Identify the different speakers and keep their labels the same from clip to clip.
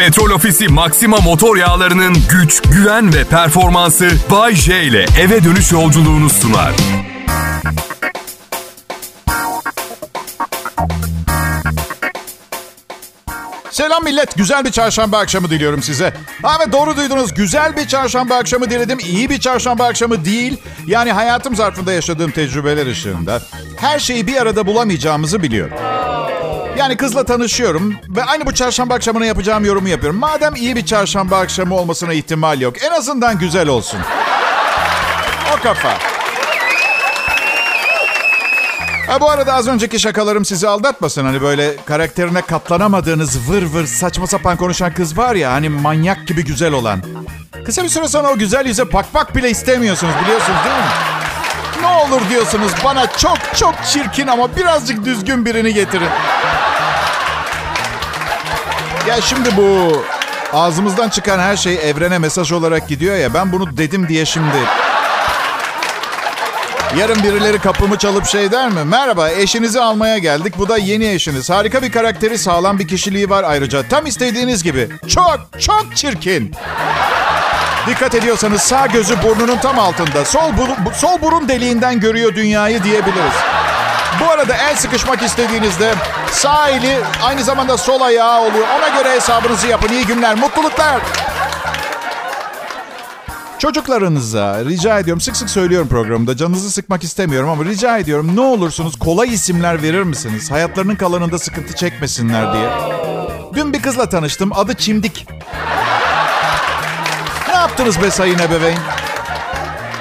Speaker 1: Petrol Ofisi Maxima motor yağlarının güç, güven ve performansı Bay J ile eve dönüş yolculuğunu sunar.
Speaker 2: Selam millet. Güzel bir çarşamba akşamı diliyorum size. Ha doğru duydunuz. Güzel bir çarşamba akşamı diledim. İyi bir çarşamba akşamı değil. Yani hayatım zarfında yaşadığım tecrübeler ışığında her şeyi bir arada bulamayacağımızı biliyorum. Yani kızla tanışıyorum ve aynı bu çarşamba akşamına yapacağım yorumu yapıyorum. Madem iyi bir çarşamba akşamı olmasına ihtimal yok, en azından güzel olsun. O kafa. Ha, bu arada az önceki şakalarım sizi aldatmasın. Hani böyle karakterine katlanamadığınız vır vır saçma sapan konuşan kız var ya hani manyak gibi güzel olan. Kısa bir süre sonra o güzel yüze bakmak bile istemiyorsunuz biliyorsunuz değil mi? Ne olur diyorsunuz bana çok çok çirkin ama birazcık düzgün birini getirin. Ya şimdi bu ağzımızdan çıkan her şey evrene mesaj olarak gidiyor ya. Ben bunu dedim diye şimdi Yarın birileri kapımı çalıp şey der mi? Merhaba eşinizi almaya geldik. Bu da yeni eşiniz. Harika bir karakteri sağlam bir kişiliği var ayrıca. Tam istediğiniz gibi. Çok çok çirkin. Dikkat ediyorsanız sağ gözü burnunun tam altında. Sol, burun, sol burun deliğinden görüyor dünyayı diyebiliriz. Bu arada el sıkışmak istediğinizde sağ eli aynı zamanda sol ayağı oluyor. Ona göre hesabınızı yapın. İyi günler, mutluluklar. Çocuklarınıza rica ediyorum, sık sık söylüyorum programda, canınızı sıkmak istemiyorum ama rica ediyorum ne olursunuz kolay isimler verir misiniz? Hayatlarının kalanında sıkıntı çekmesinler diye. Dün bir kızla tanıştım, adı Çimdik. Ne yaptınız be sayın ebeveyn?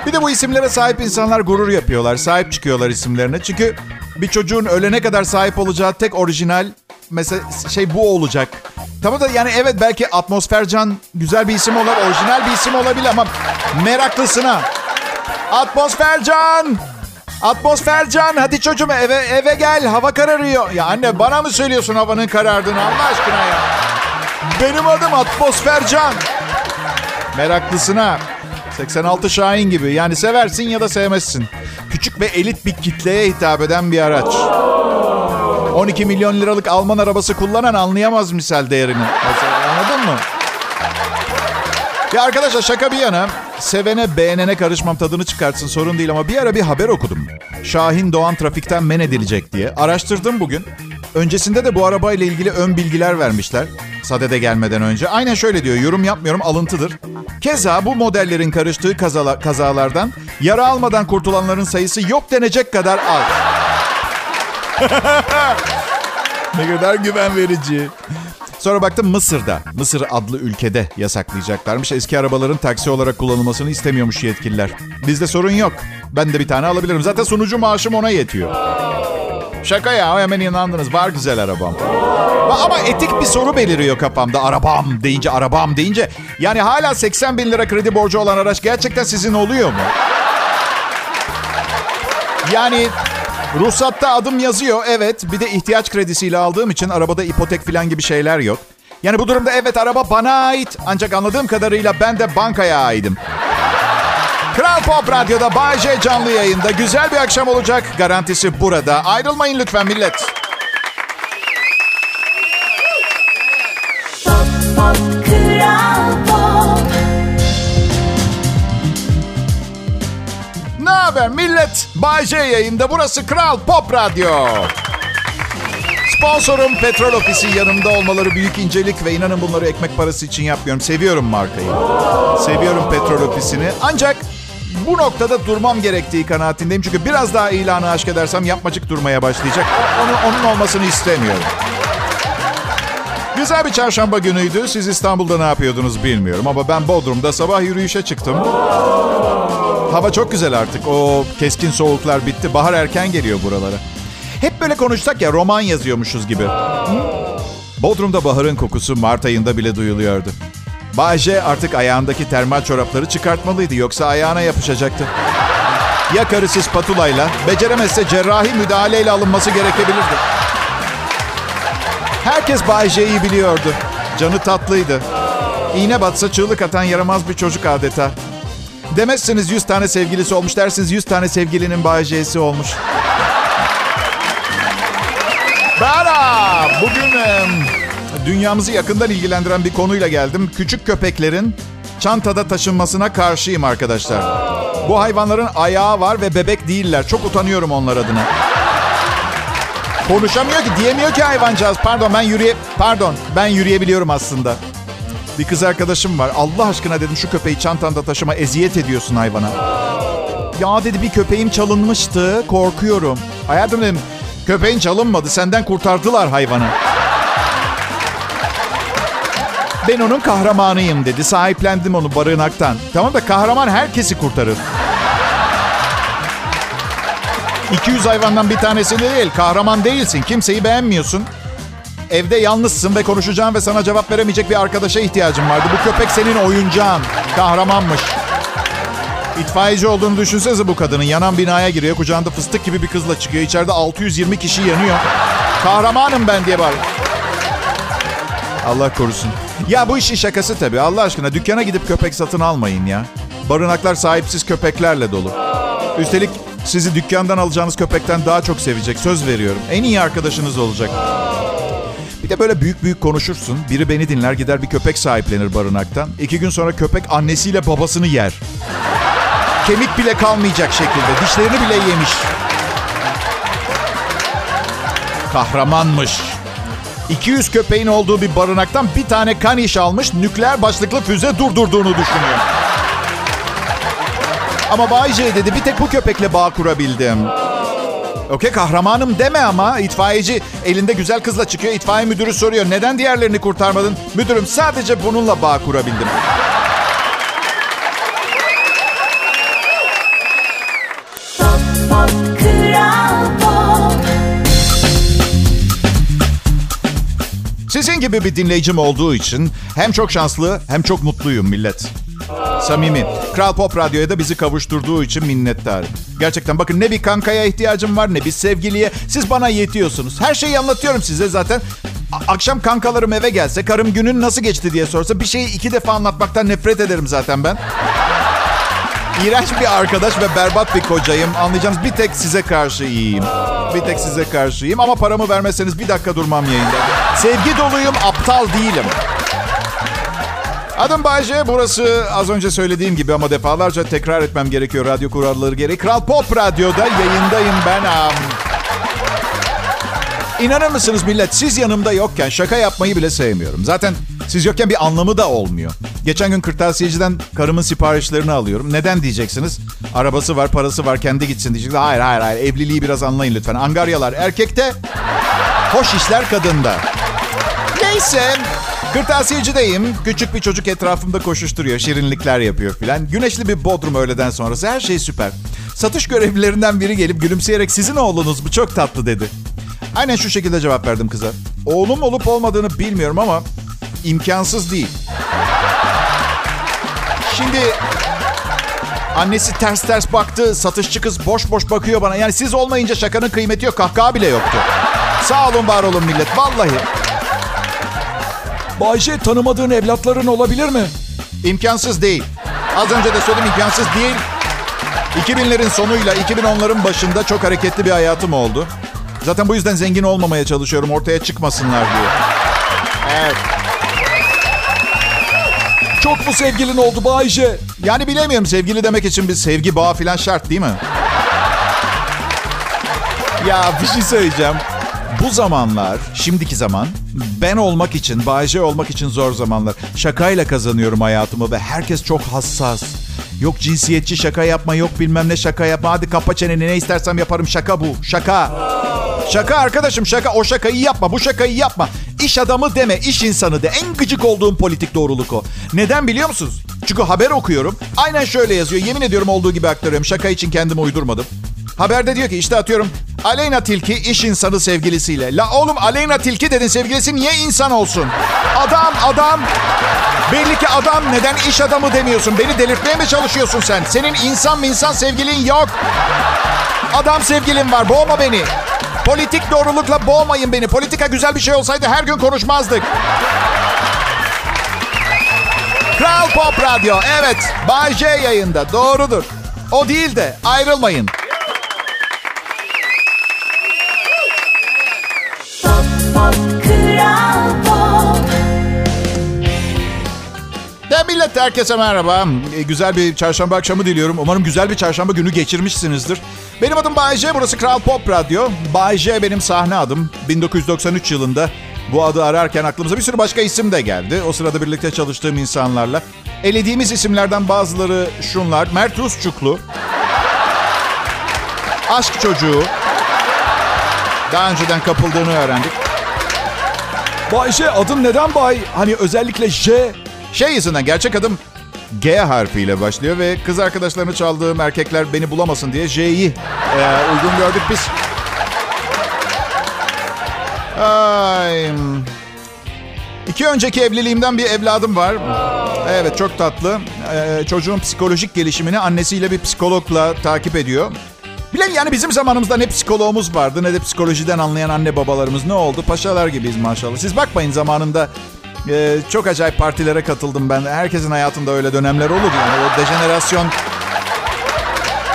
Speaker 2: Bir de bu isimlere sahip insanlar gurur yapıyorlar, sahip çıkıyorlar isimlerine. Çünkü bir çocuğun ölene kadar sahip olacağı tek orijinal mesela şey bu olacak. Tamam da yani evet belki atmosfercan güzel bir isim olabilir, orijinal bir isim olabilir ama meraklısına. Atmosfercan! Atmosfercan hadi çocuğum eve eve gel hava kararıyor. Ya anne bana mı söylüyorsun havanın karardığını Allah aşkına ya? Benim adım Atmosfercan. Meraklısına. 86 Şahin gibi. Yani seversin ya da sevmezsin. Küçük ve elit bir kitleye hitap eden bir araç. 12 milyon liralık Alman arabası kullanan anlayamaz misal değerini. Mesela, anladın mı? Ya arkadaşlar şaka bir yana sevene beğenene karışmam tadını çıkartsın sorun değil ama bir ara bir haber okudum. Şahin Doğan trafikten men edilecek diye. Araştırdım bugün. Öncesinde de bu arabayla ilgili ön bilgiler vermişler. Sadede gelmeden önce. Aynen şöyle diyor yorum yapmıyorum alıntıdır. Keza bu modellerin karıştığı kazala, kazalardan yara almadan kurtulanların sayısı yok denecek kadar az. ne kadar güven verici. Sonra baktım Mısır'da, Mısır adlı ülkede yasaklayacaklarmış. Eski arabaların taksi olarak kullanılmasını istemiyormuş yetkililer. Bizde sorun yok. Ben de bir tane alabilirim. Zaten sunucu maaşım ona yetiyor. Şaka ya hemen inandınız. Var güzel arabam. Ama etik bir soru beliriyor kafamda. Arabam deyince, arabam deyince. Yani hala 80 bin lira kredi borcu olan araç gerçekten sizin oluyor mu? Yani ruhsatta adım yazıyor evet. Bir de ihtiyaç kredisiyle aldığım için arabada ipotek falan gibi şeyler yok. Yani bu durumda evet araba bana ait. Ancak anladığım kadarıyla ben de bankaya aidim. Kral Pop Radyo'da Bay J canlı yayında. Güzel bir akşam olacak. Garantisi burada. Ayrılmayın lütfen millet. Ne haber millet? Bay J yayında. Burası Kral Pop Radyo. Sponsorum Petrol Ofisi yanımda olmaları büyük incelik ve inanın bunları ekmek parası için yapmıyorum. Seviyorum markayı. Seviyorum Petrol Ofisi'ni. Ancak bu noktada durmam gerektiği kanaatindeyim. Çünkü biraz daha ilanı aşk edersem yapmacık durmaya başlayacak. Onun, onun olmasını istemiyorum. Güzel bir çarşamba günüydü. Siz İstanbul'da ne yapıyordunuz bilmiyorum. Ama ben Bodrum'da sabah yürüyüşe çıktım. Hava çok güzel artık. O keskin soğuklar bitti. Bahar erken geliyor buralara. Hep böyle konuşsak ya roman yazıyormuşuz gibi. Bodrum'da baharın kokusu Mart ayında bile duyuluyordu. Bayce artık ayağındaki termal çorapları çıkartmalıydı yoksa ayağına yapışacaktı. Ya karısı spatulayla, beceremezse cerrahi müdahaleyle alınması gerekebilirdi. Herkes Bayce'yi biliyordu. Canı tatlıydı. İğne batsa çığlık atan yaramaz bir çocuk adeta. Demezsiniz 100 tane sevgilisi olmuş dersiniz 100 tane sevgilinin Bayce'si olmuş. Bana bugün dünyamızı yakından ilgilendiren bir konuyla geldim. Küçük köpeklerin çantada taşınmasına karşıyım arkadaşlar. Bu hayvanların ayağı var ve bebek değiller. Çok utanıyorum onlar adına. Konuşamıyor ki, diyemiyor ki hayvancağız. Pardon ben yürüye pardon ben yürüyebiliyorum aslında. Bir kız arkadaşım var. Allah aşkına dedim şu köpeği çantanda taşıma eziyet ediyorsun hayvana. Ya dedi bir köpeğim çalınmıştı. Korkuyorum. Hayatım dedim köpeğin çalınmadı. Senden kurtardılar hayvanı. Ben onun kahramanıyım dedi. Sahiplendim onu barınaktan. Tamam da kahraman herkesi kurtarır. 200 hayvandan bir tanesini değil. Kahraman değilsin. Kimseyi beğenmiyorsun. Evde yalnızsın ve konuşacağın ve sana cevap veremeyecek bir arkadaşa ihtiyacın vardı. Bu köpek senin oyuncağın. Kahramanmış. İtfaiyeci olduğunu düşünsenize bu kadının. Yanan binaya giriyor. Kucağında fıstık gibi bir kızla çıkıyor. İçeride 620 kişi yanıyor. Kahramanım ben diye var. Allah korusun. Ya bu işin şakası tabii. Allah aşkına dükkana gidip köpek satın almayın ya. Barınaklar sahipsiz köpeklerle dolu. Üstelik sizi dükkandan alacağınız köpekten daha çok sevecek. Söz veriyorum. En iyi arkadaşınız olacak. Bir de böyle büyük büyük konuşursun. Biri beni dinler gider bir köpek sahiplenir barınaktan. İki gün sonra köpek annesiyle babasını yer. Kemik bile kalmayacak şekilde. Dişlerini bile yemiş. Kahramanmış. 200 köpeğin olduğu bir barınaktan bir tane kaniş almış nükleer başlıklı füze durdurduğunu düşünüyor. Ama Bay dedi bir tek bu köpekle bağ kurabildim. Okey kahramanım deme ama itfaiyeci elinde güzel kızla çıkıyor. İtfaiye müdürü soruyor neden diğerlerini kurtarmadın? Müdürüm sadece bununla bağ kurabildim. Sizin gibi bir dinleyicim olduğu için hem çok şanslı hem çok mutluyum millet. Samimi. Kral Pop Radyo'ya da bizi kavuşturduğu için minnettarım. Gerçekten bakın ne bir kankaya ihtiyacım var ne bir sevgiliye. Siz bana yetiyorsunuz. Her şeyi anlatıyorum size zaten. A- akşam kankalarım eve gelse, karım günün nasıl geçti diye sorsa bir şeyi iki defa anlatmaktan nefret ederim zaten ben. İğrenç bir arkadaş ve berbat bir kocayım. Anlayacağınız bir tek size karşı iyiyim. Bir tek size karşı iyiyim ama paramı vermezseniz bir dakika durmam yayında. Sevgi doluyum, aptal değilim. Adım Bayce. Burası az önce söylediğim gibi ama defalarca tekrar etmem gerekiyor radyo kuralları gereği. Kral Pop Radyo'da yayındayım ben. İnanır mısınız millet siz yanımda yokken şaka yapmayı bile sevmiyorum. Zaten siz yokken bir anlamı da olmuyor. Geçen gün kırtasiyeciden karımın siparişlerini alıyorum. Neden diyeceksiniz? Arabası var, parası var, kendi gitsin diyeceksiniz. Hayır, hayır, hayır. Evliliği biraz anlayın lütfen. Angaryalar erkekte, hoş işler kadında. Neyse, kırtasiyecideyim. Küçük bir çocuk etrafımda koşuşturuyor, şirinlikler yapıyor filan. Güneşli bir bodrum öğleden sonrası. Her şey süper. Satış görevlilerinden biri gelip gülümseyerek sizin oğlunuz bu çok tatlı dedi. Aynen şu şekilde cevap verdim kıza. Oğlum olup olmadığını bilmiyorum ama imkansız değil. Şimdi annesi ters ters baktı. Satışçı kız boş boş bakıyor bana. Yani siz olmayınca şakanın kıymeti yok. Kahkaha bile yoktu. Sağ olun var olun millet. Vallahi. Bayşe tanımadığın evlatların olabilir mi? İmkansız değil. Az önce de söyledim imkansız değil. 2000'lerin sonuyla 2010'ların başında çok hareketli bir hayatım oldu. Zaten bu yüzden zengin olmamaya çalışıyorum ortaya çıkmasınlar diye. Evet. Çok mu sevgilin oldu Bayce? Yani bilemiyorum sevgili demek için bir sevgi bağı falan şart değil mi? ya bir şey söyleyeceğim. Bu zamanlar, şimdiki zaman ben olmak için, Bayce olmak için zor zamanlar. Şakayla kazanıyorum hayatımı ve herkes çok hassas. Yok cinsiyetçi şaka yapma, yok bilmem ne şaka yapma. Hadi kapa çeneni ne istersem yaparım. Şaka bu, şaka. Şaka arkadaşım şaka. O şakayı yapma, bu şakayı yapma. İş adamı deme, iş insanı de. En gıcık olduğum politik doğruluk o. Neden biliyor musunuz? Çünkü haber okuyorum. Aynen şöyle yazıyor. Yemin ediyorum olduğu gibi aktarıyorum. Şaka için kendimi uydurmadım. Haberde diyor ki işte atıyorum Aleyna Tilki iş insanı sevgilisiyle. La oğlum Aleyna Tilki dedin sevgilisi niye insan olsun? Adam adam. Belli ki adam neden iş adamı demiyorsun? Beni delirtmeye mi çalışıyorsun sen? Senin insan mı insan sevgilin yok. Adam sevgilin var boğma beni. Politik doğrulukla boğmayın beni. Politika güzel bir şey olsaydı her gün konuşmazdık. Kral Pop Radyo. Evet. Bay J yayında. Doğrudur. O değil de ayrılmayın.
Speaker 3: Pop, pop.
Speaker 2: Millet herkese merhaba. Ee, güzel bir çarşamba akşamı diliyorum. Umarım güzel bir çarşamba günü geçirmişsinizdir. Benim adım Bayece, burası Kral Pop Radyo. Bayece benim sahne adım. 1993 yılında bu adı ararken aklımıza bir sürü başka isim de geldi. O sırada birlikte çalıştığım insanlarla. Elediğimiz isimlerden bazıları şunlar. Mert Rusçuklu. Aşk çocuğu. Daha önceden kapıldığını öğrendik. Bayce adın neden Bay? Hani özellikle J. Şey yüzünden gerçek adım G harfiyle başlıyor ve kız arkadaşlarını çaldığım erkekler beni bulamasın diye J'yi e, uygun gördük biz. Ay. İki önceki evliliğimden bir evladım var. Evet çok tatlı. Ee, çocuğun psikolojik gelişimini annesiyle bir psikologla takip ediyor. Bilem yani bizim zamanımızda ne psikologumuz vardı ne de psikolojiden anlayan anne babalarımız. Ne oldu? Paşalar gibiyiz maşallah. Siz bakmayın zamanında e, çok acayip partilere katıldım ben. Herkesin hayatında öyle dönemler olur yani. O dejenerasyon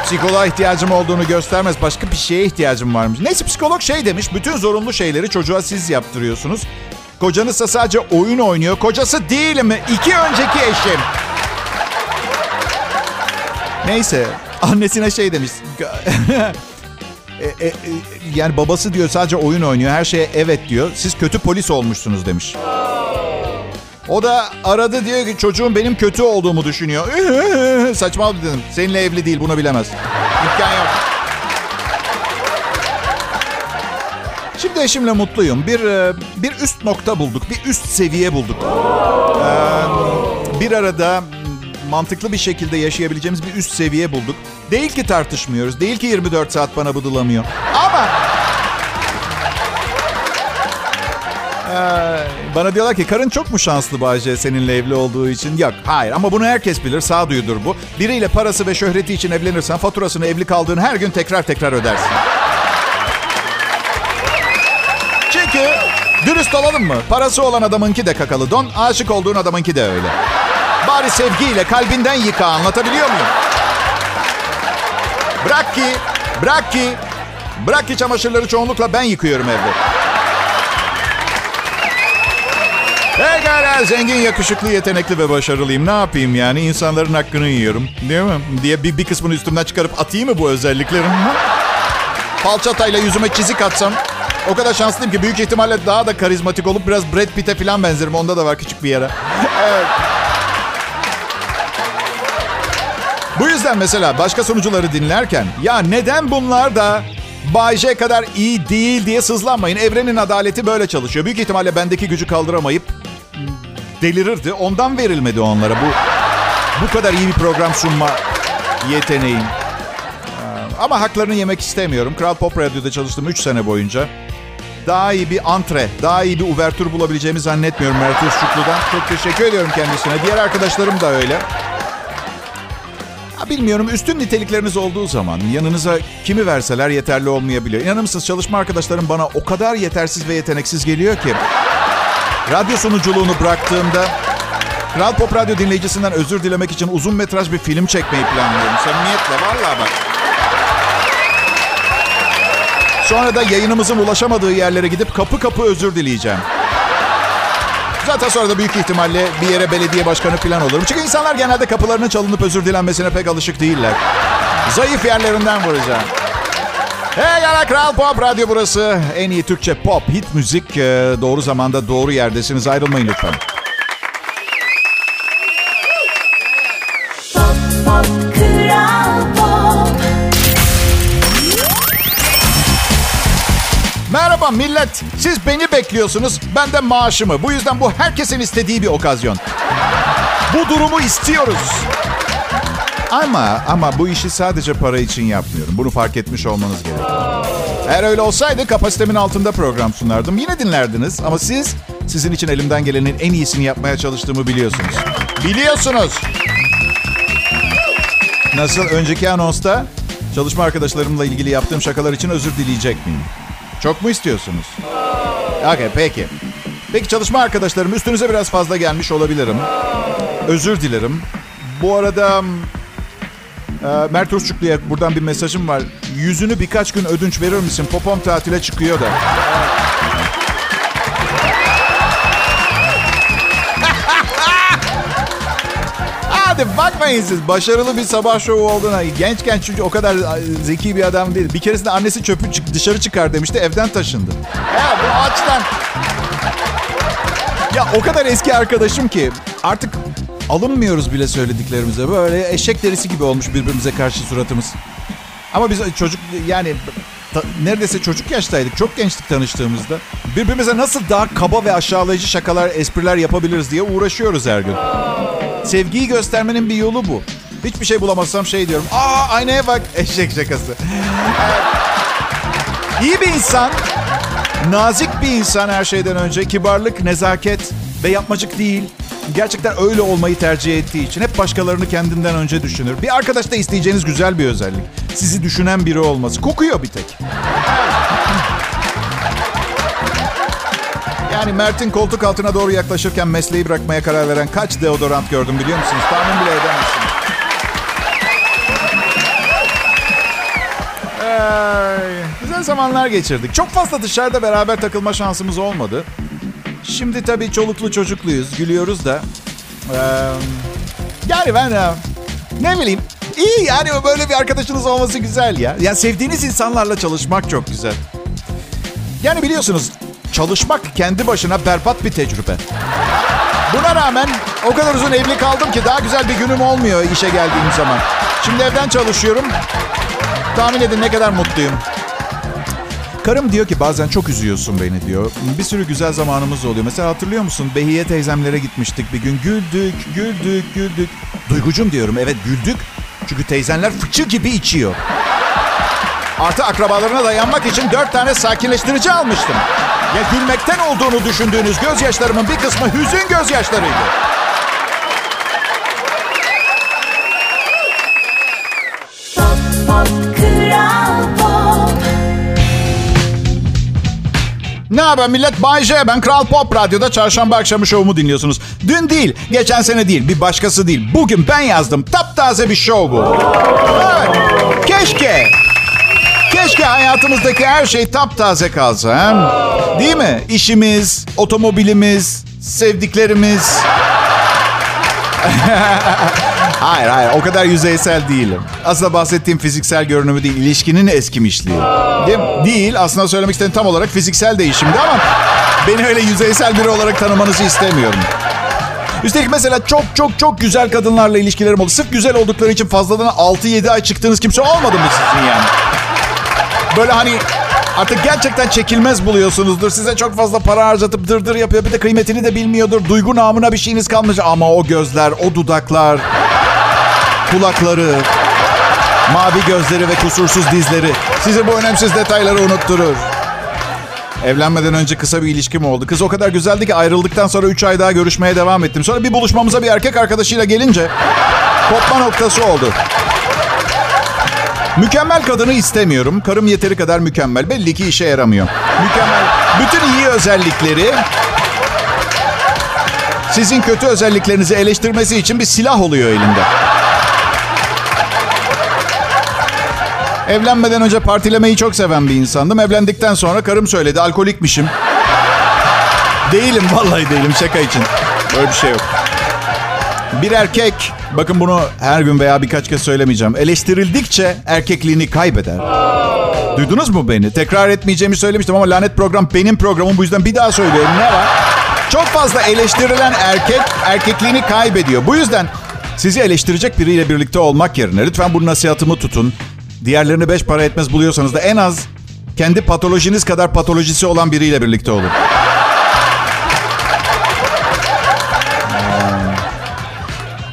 Speaker 2: psikoloğa ihtiyacım olduğunu göstermez. Başka bir şeye ihtiyacım varmış. Neyse psikolog şey demiş. Bütün zorunlu şeyleri çocuğa siz yaptırıyorsunuz. Kocanızsa sadece oyun oynuyor. Kocası değil mi? İki önceki eşim. Neyse. Annesine şey demiş. e, e, e, yani babası diyor sadece oyun oynuyor. Her şeye evet diyor. Siz kötü polis olmuşsunuz demiş. O da aradı diyor ki çocuğum benim kötü olduğumu düşünüyor. Saçma dedim. Seninle evli değil bunu bilemez. İmkan yok. Şimdi eşimle mutluyum. Bir e, bir üst nokta bulduk. Bir üst seviye bulduk. Ee, bir arada mantıklı bir şekilde yaşayabileceğimiz bir üst seviye bulduk. Değil ki tartışmıyoruz. Değil ki 24 saat bana bıdılamıyor. Ama Ee, bana diyorlar ki karın çok mu şanslı Bayce seninle evli olduğu için? Yok hayır ama bunu herkes bilir sağduyudur bu. Biriyle parası ve şöhreti için evlenirsen faturasını evli kaldığın her gün tekrar tekrar ödersin. Çünkü dürüst olalım mı? Parası olan adamınki de kakalı don, aşık olduğun adamınki de öyle. Bari sevgiyle kalbinden yıka anlatabiliyor muyum? Bırak ki, bırak ki, bırak ki çamaşırları çoğunlukla ben yıkıyorum evde. Pekala zengin, yakışıklı, yetenekli ve başarılıyım. Ne yapayım yani? İnsanların hakkını yiyorum. Değil mi? Diye bir, bir kısmını üstümden çıkarıp atayım mı bu özelliklerimi? Falçatayla yüzüme çizik atsam o kadar şanslıyım ki büyük ihtimalle daha da karizmatik olup biraz Brad Pitt'e falan benzerim. Onda da var küçük bir yere. evet. Bu yüzden mesela başka sunucuları dinlerken ya neden bunlar da Bay J kadar iyi değil diye sızlanmayın. Evrenin adaleti böyle çalışıyor. Büyük ihtimalle bendeki gücü kaldıramayıp delirirdi. Ondan verilmedi onlara bu bu kadar iyi bir program sunma yeteneğim. Ama haklarını yemek istemiyorum. Kral Pop Radyo'da çalıştım 3 sene boyunca. Daha iyi bir antre, daha iyi bir uvertür bulabileceğimi zannetmiyorum Mert Özçuklu'dan. Çok teşekkür ediyorum kendisine. Diğer arkadaşlarım da öyle. Bilmiyorum üstün nitelikleriniz olduğu zaman yanınıza kimi verseler yeterli olmayabiliyor. İnanır mısınız çalışma arkadaşlarım bana o kadar yetersiz ve yeteneksiz geliyor ki. Radyo sunuculuğunu bıraktığımda Kral Pop Radyo dinleyicisinden özür dilemek için uzun metraj bir film çekmeyi planlıyorum. Samimiyetle vallahi bak. Sonra da yayınımızın ulaşamadığı yerlere gidip kapı kapı özür dileyeceğim. Zaten sonra da büyük ihtimalle bir yere belediye başkanı falan olurum. Çünkü insanlar genelde kapılarının çalınıp özür dilenmesine pek alışık değiller. Zayıf yerlerinden vuracağım. Hey yana Kral Pop Radyo burası. En iyi Türkçe pop, hit müzik. Ee, doğru zamanda doğru yerdesiniz. Ayrılmayın lütfen. Merhaba millet. Siz beni bekliyorsunuz. Ben de maaşımı. Bu yüzden bu herkesin istediği bir okazyon. Bu durumu istiyoruz. Ama ama bu işi sadece para için yapmıyorum. Bunu fark etmiş olmanız gerekiyor. Eğer öyle olsaydı kapasitemin altında program sunardım. Yine dinlerdiniz ama siz sizin için elimden gelenin en iyisini yapmaya çalıştığımı biliyorsunuz. Biliyorsunuz. Nasıl önceki anonsta çalışma arkadaşlarımla ilgili yaptığım şakalar için özür dileyecek miyim? Çok mu istiyorsunuz? Okay, peki. Peki çalışma arkadaşlarım üstünüze biraz fazla gelmiş olabilirim. Özür dilerim. Bu arada e, Mert Uççuklu'ya buradan bir mesajım var. Yüzünü birkaç gün ödünç verir misin? Popom tatile çıkıyor da. Hadi bakmayın siz. Başarılı bir sabah şovu olduğuna. Gençken çünkü o kadar zeki bir adam değil. Bir keresinde annesi çöpü çık, dışarı çıkar demişti. Evden taşındı. Ya bu açıdan... Ya o kadar eski arkadaşım ki artık alınmıyoruz bile söylediklerimize. Böyle eşek derisi gibi olmuş birbirimize karşı suratımız. Ama biz çocuk yani ta, neredeyse çocuk yaştaydık. Çok gençlik tanıştığımızda. Birbirimize nasıl daha kaba ve aşağılayıcı şakalar, espriler yapabiliriz diye uğraşıyoruz her gün. Sevgiyi göstermenin bir yolu bu. Hiçbir şey bulamazsam şey diyorum. Aa aynaya bak. Eşek şakası. İyi bir insan, nazik bir insan her şeyden önce. Kibarlık, nezaket ve yapmacık değil. Gerçekten öyle olmayı tercih ettiği için hep başkalarını kendinden önce düşünür. Bir arkadaşta isteyeceğiniz güzel bir özellik. Sizi düşünen biri olması. Kokuyor bir tek. Yani Mert'in koltuk altına doğru yaklaşırken mesleği bırakmaya karar veren kaç deodorant gördüm biliyor musunuz? Tahmin bile edemezsiniz. Ay, güzel zamanlar geçirdik. Çok fazla dışarıda beraber takılma şansımız olmadı. Şimdi tabii çoluklu çocukluyuz, gülüyoruz da. Ee, yani ben e, ne bileyim iyi yani böyle bir arkadaşınız olması güzel ya. Yani sevdiğiniz insanlarla çalışmak çok güzel. Yani biliyorsunuz çalışmak kendi başına berbat bir tecrübe. Buna rağmen o kadar uzun evli kaldım ki daha güzel bir günüm olmuyor işe geldiğim zaman. Şimdi evden çalışıyorum. Tahmin edin ne kadar mutluyum. Karım diyor ki bazen çok üzüyorsun beni diyor. Bir sürü güzel zamanımız oluyor. Mesela hatırlıyor musun? Behiye teyzemlere gitmiştik bir gün. Güldük, güldük, güldük. Duygucum diyorum. Evet güldük. Çünkü teyzenler fıçı gibi içiyor. Artı akrabalarına dayanmak için dört tane sakinleştirici almıştım. Ya gülmekten olduğunu düşündüğünüz gözyaşlarımın bir kısmı hüzün gözyaşlarıydı. Ne haber millet? Bay J. Ben Kral Pop Radyo'da çarşamba akşamı şovumu dinliyorsunuz. Dün değil, geçen sene değil, bir başkası değil. Bugün ben yazdım. Taptaze bir şov bu. Evet. Keşke. Keşke hayatımızdaki her şey taptaze kalsa. He? Değil mi? İşimiz, otomobilimiz, sevdiklerimiz. hayır hayır o kadar yüzeysel değilim. Aslında bahsettiğim fiziksel görünümü değil, ilişkinin eskimişliği. Değil, değil aslında söylemek istediğim tam olarak fiziksel değişimdi ama beni öyle yüzeysel biri olarak tanımanızı istemiyorum. Üstelik mesela çok çok çok güzel kadınlarla ilişkilerim oldu. Sırf güzel oldukları için fazladan 6-7 ay çıktığınız kimse olmadı mı sizin yani? Böyle hani artık gerçekten çekilmez buluyorsunuzdur. Size çok fazla para harcatıp dırdır yapıyor. Bir de kıymetini de bilmiyordur. Duygu namına bir şeyiniz kalmış. Ama o gözler, o dudaklar, kulakları, mavi gözleri ve kusursuz dizleri size bu önemsiz detayları unutturur. Evlenmeden önce kısa bir ilişkim oldu. Kız o kadar güzeldi ki ayrıldıktan sonra 3 ay daha görüşmeye devam ettim. Sonra bir buluşmamıza bir erkek arkadaşıyla gelince kopma noktası oldu. Mükemmel kadını istemiyorum. Karım yeteri kadar mükemmel. Belli ki işe yaramıyor. Mükemmel. Bütün iyi özellikleri sizin kötü özelliklerinizi eleştirmesi için bir silah oluyor elinde. Evlenmeden önce partilemeyi çok seven bir insandım. Evlendikten sonra karım söyledi alkolikmişim. Değilim vallahi değilim şaka için. Böyle bir şey yok. Bir erkek, bakın bunu her gün veya birkaç kez söylemeyeceğim. Eleştirildikçe erkekliğini kaybeder. Duydunuz mu beni? Tekrar etmeyeceğimi söylemiştim ama lanet program benim programım. Bu yüzden bir daha söylüyorum. Ne var? Çok fazla eleştirilen erkek erkekliğini kaybediyor. Bu yüzden sizi eleştirecek biriyle birlikte olmak yerine lütfen bu nasihatımı tutun. Diğerlerini beş para etmez buluyorsanız da en az kendi patolojiniz kadar patolojisi olan biriyle birlikte olun.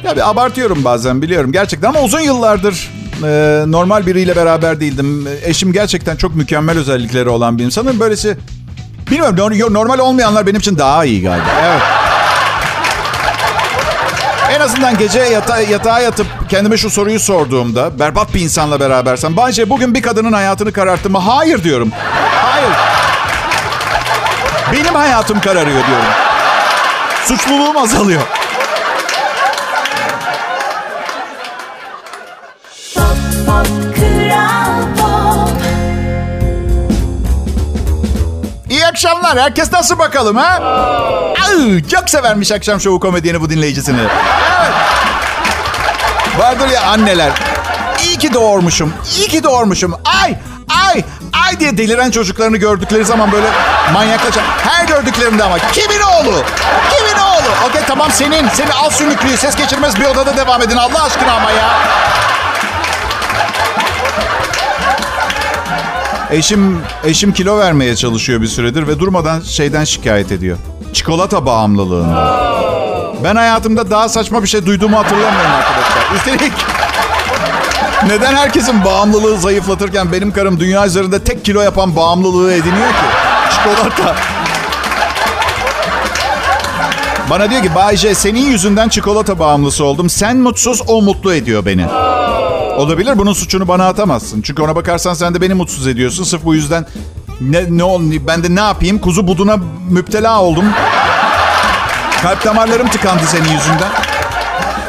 Speaker 2: Ya bir abartıyorum bazen biliyorum gerçekten ama uzun yıllardır e, normal biriyle beraber değildim. Eşim gerçekten çok mükemmel özellikleri olan bir insanın böylesi bilmiyorum nor- normal olmayanlar benim için daha iyi galiba. Evet. En azından gece yata- yatağa yatıp kendime şu soruyu sorduğumda berbat bir insanla berabersem bence bugün bir kadının hayatını kararttım mı? Hayır diyorum. Hayır. Benim hayatım kararıyor diyorum. Suçluluğum azalıyor.
Speaker 3: Pop, pop, Kral Pop.
Speaker 2: İyi akşamlar. Herkes nasıl bakalım ha? Au, çok severmiş akşam şovu komedyeni bu dinleyicisini. Vardır ya anneler. İyi ki doğurmuşum. İyi ki doğurmuşum. Ay, ay, ay diye deliren çocuklarını gördükleri zaman böyle manyaklaşan. Her gördüklerinde ama kimin oğlu? Kimin oğlu? Okey tamam senin. Seni al sümüklüyü ses geçirmez bir odada devam edin Allah aşkına ama ya. Eşim eşim kilo vermeye çalışıyor bir süredir ve durmadan şeyden şikayet ediyor. Çikolata bağımlılığından. Ben hayatımda daha saçma bir şey duyduğumu hatırlamıyorum arkadaşlar. Üstelik neden herkesin bağımlılığı zayıflatırken benim karım dünya üzerinde tek kilo yapan bağımlılığı ediniyor ki? Çikolata. Bana diyor ki Bayce senin yüzünden çikolata bağımlısı oldum. Sen mutsuz o mutlu ediyor beni. Olabilir bunun suçunu bana atamazsın. Çünkü ona bakarsan sen de beni mutsuz ediyorsun. Sırf bu yüzden ne, ne ben de ne yapayım? Kuzu buduna müptela oldum. Kalp damarlarım tıkandı senin yüzünden.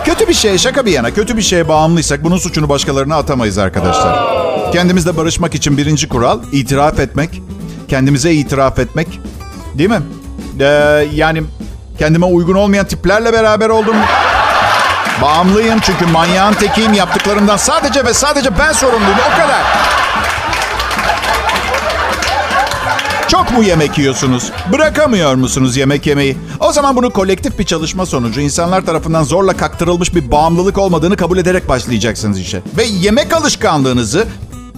Speaker 2: Kötü bir şey, şaka bir yana. Kötü bir şeye bağımlıysak bunun suçunu başkalarına atamayız arkadaşlar. Kendimizle barışmak için birinci kural itiraf etmek. Kendimize itiraf etmek. Değil mi? Ee, yani kendime uygun olmayan tiplerle beraber oldum. Bağımlıyım çünkü manyağın tekiyim. Yaptıklarımdan sadece ve sadece ben sorumluyum. O kadar. Mu yemek yiyorsunuz? Bırakamıyor musunuz yemek yemeyi? O zaman bunu kolektif bir çalışma sonucu insanlar tarafından zorla kaktırılmış bir bağımlılık olmadığını kabul ederek başlayacaksınız işe. Ve yemek alışkanlığınızı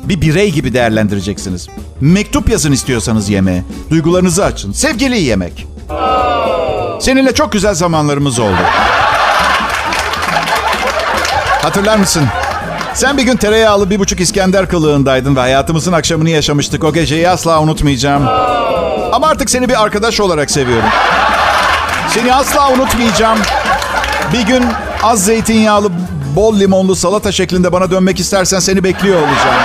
Speaker 2: bir birey gibi değerlendireceksiniz. Mektup yazın istiyorsanız yemeğe. Duygularınızı açın. Sevgili yemek. Seninle çok güzel zamanlarımız oldu. Hatırlar mısın? Sen bir gün tereyağlı bir buçuk İskender kılığındaydın ve hayatımızın akşamını yaşamıştık. O geceyi asla unutmayacağım. Ama artık seni bir arkadaş olarak seviyorum. Seni asla unutmayacağım. Bir gün az zeytinyağlı, bol limonlu salata şeklinde bana dönmek istersen seni bekliyor olacağım.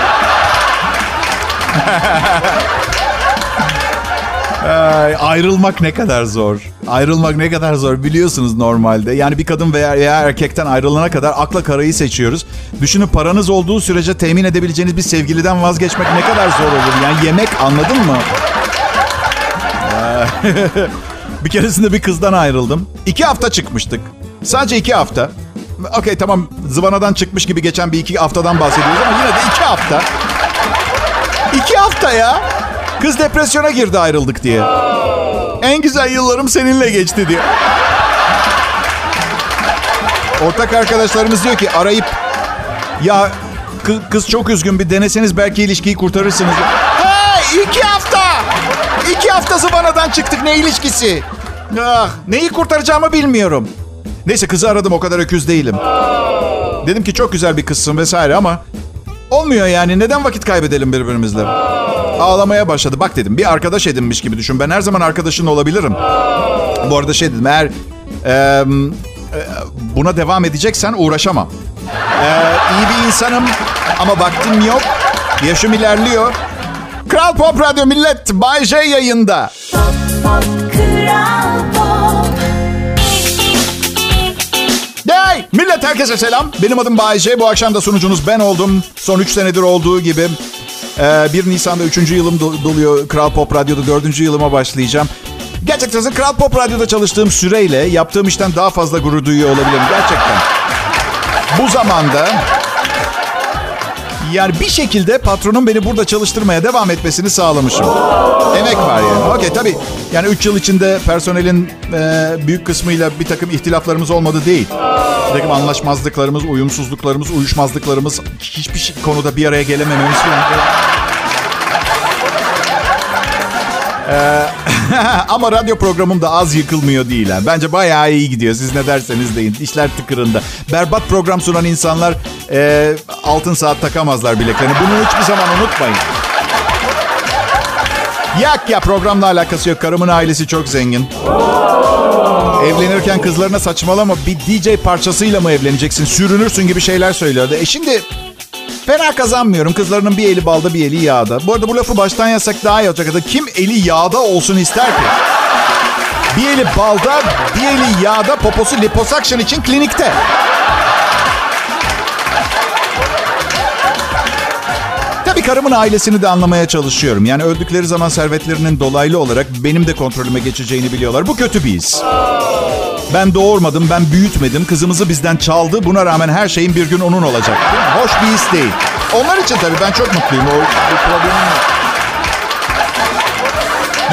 Speaker 2: Ay, ayrılmak ne kadar zor. Ayrılmak ne kadar zor biliyorsunuz normalde. Yani bir kadın veya, veya erkekten ayrılana kadar akla karayı seçiyoruz. Düşünün paranız olduğu sürece temin edebileceğiniz bir sevgiliden vazgeçmek ne kadar zor olur. Yani yemek anladın mı? bir keresinde bir kızdan ayrıldım. İki hafta çıkmıştık. Sadece iki hafta. Okey tamam zıvanadan çıkmış gibi geçen bir iki haftadan bahsediyoruz ama yine de iki hafta. İki hafta ya. Kız depresyona girdi ayrıldık diye. En güzel yıllarım seninle geçti diye. Ortak arkadaşlarımız diyor ki arayıp ya kı- kız çok üzgün bir deneseniz belki ilişkiyi kurtarırsınız. Hey iki hafta! İki hafta zıvanadan çıktık ne ilişkisi? Ah, neyi kurtaracağımı bilmiyorum. Neyse kızı aradım o kadar öküz değilim. Dedim ki çok güzel bir kızsın vesaire ama olmuyor yani neden vakit kaybedelim birbirimizle? Ağlamaya başladı. Bak dedim bir arkadaş edinmiş gibi düşün. Ben her zaman arkadaşın olabilirim. Bu arada şey dedim eğer e, buna devam edeceksen uğraşamam. E, iyi bir insanım ama vaktim yok. Yaşım ilerliyor. Kral Pop Radyo Millet Bay J yayında. Hey! Millet herkese selam. Benim adım Bay J. Bu akşam da sunucunuz ben oldum. Son 3 senedir olduğu gibi. Ee, 1 Nisan'da 3. yılım do- doluyor. Kral Pop Radyo'da 4. yılıma başlayacağım. Gerçekten Kral Pop Radyo'da çalıştığım süreyle yaptığım işten daha fazla gurur duyuyor olabilirim. Gerçekten. Bu zamanda yani bir şekilde patronun beni burada çalıştırmaya devam etmesini sağlamışım. Emek var yani. Okey tabii. Yani 3 yıl içinde personelin e, büyük kısmıyla bir takım ihtilaflarımız olmadı değil. Bir takım anlaşmazlıklarımız, uyumsuzluklarımız, uyuşmazlıklarımız, hiçbir şey, konuda bir araya gelemememiz falan. Ee, ama radyo programım da az yıkılmıyor değil. ha. Bence bayağı iyi gidiyor. Siz ne derseniz deyin. İşler tıkırında. Berbat program sunan insanlar e, altın saat takamazlar bileklerine. Bunu hiçbir zaman unutmayın. Yak ya programla alakası yok. Karımın ailesi çok zengin. Evlenirken kızlarına saçmalama bir DJ parçasıyla mı evleneceksin? Sürünürsün gibi şeyler söylüyordu. E şimdi fena kazanmıyorum. Kızlarının bir eli balda bir eli yağda. Bu arada bu lafı baştan yasak daha iyi. Kim eli yağda olsun ister ki? Bir eli balda, bir eli yağda, poposu liposuction için klinikte. Tabii karımın ailesini de anlamaya çalışıyorum. Yani öldükleri zaman servetlerinin dolaylı olarak benim de kontrolüme geçeceğini biliyorlar. Bu kötü bir his. Ben doğurmadım, ben büyütmedim. Kızımızı bizden çaldı. Buna rağmen her şeyin bir gün onun olacak. Hoş bir his değil. Onlar için tabii ben çok mutluyum. O problemim yok.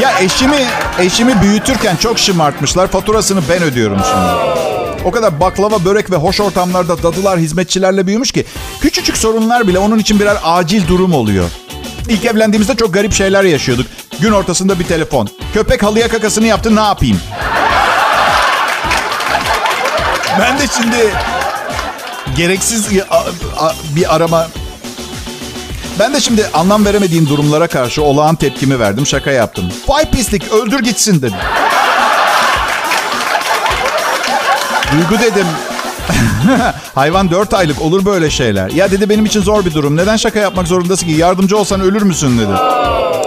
Speaker 2: Ya eşimi eşimi büyütürken çok şımartmışlar. Faturasını ben ödüyorum şimdi. O kadar baklava, börek ve hoş ortamlarda dadılar, hizmetçilerle büyümüş ki küçücük sorunlar bile onun için birer acil durum oluyor. İlk evlendiğimizde çok garip şeyler yaşıyorduk. Gün ortasında bir telefon. Köpek halıya kakasını yaptı ne yapayım? Ben de şimdi gereksiz bir arama ben de şimdi anlam veremediğim durumlara karşı olağan tepkimi verdim. Şaka yaptım. Vay pislik öldür gitsin dedim. Duygu dedim. Hayvan dört aylık olur böyle şeyler. Ya dedi benim için zor bir durum. Neden şaka yapmak zorundasın ki? Yardımcı olsan ölür müsün dedi.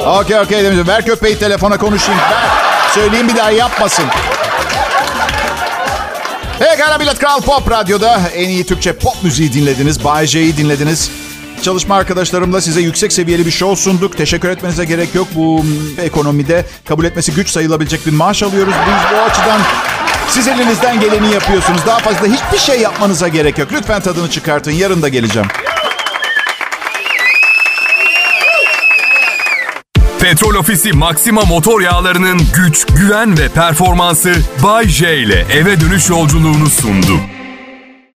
Speaker 2: Okey okey demiş. Ver köpeği telefona konuşayım. Ver. Söyleyeyim bir daha yapmasın. Pekala Millet Kral Pop Radyo'da en iyi Türkçe pop müziği dinlediniz. Bay J'yi dinlediniz. Çalışma arkadaşlarımla size yüksek seviyeli bir show sunduk. Teşekkür etmenize gerek yok. Bu ekonomide kabul etmesi güç sayılabilecek bir maaş alıyoruz. Biz bu açıdan siz elinizden geleni yapıyorsunuz. Daha fazla hiçbir şey yapmanıza gerek yok. Lütfen tadını çıkartın. Yarın da geleceğim.
Speaker 1: Petrol Ofisi Maxima motor yağlarının güç, güven ve performansı Bay J ile eve dönüş yolculuğunu sundu.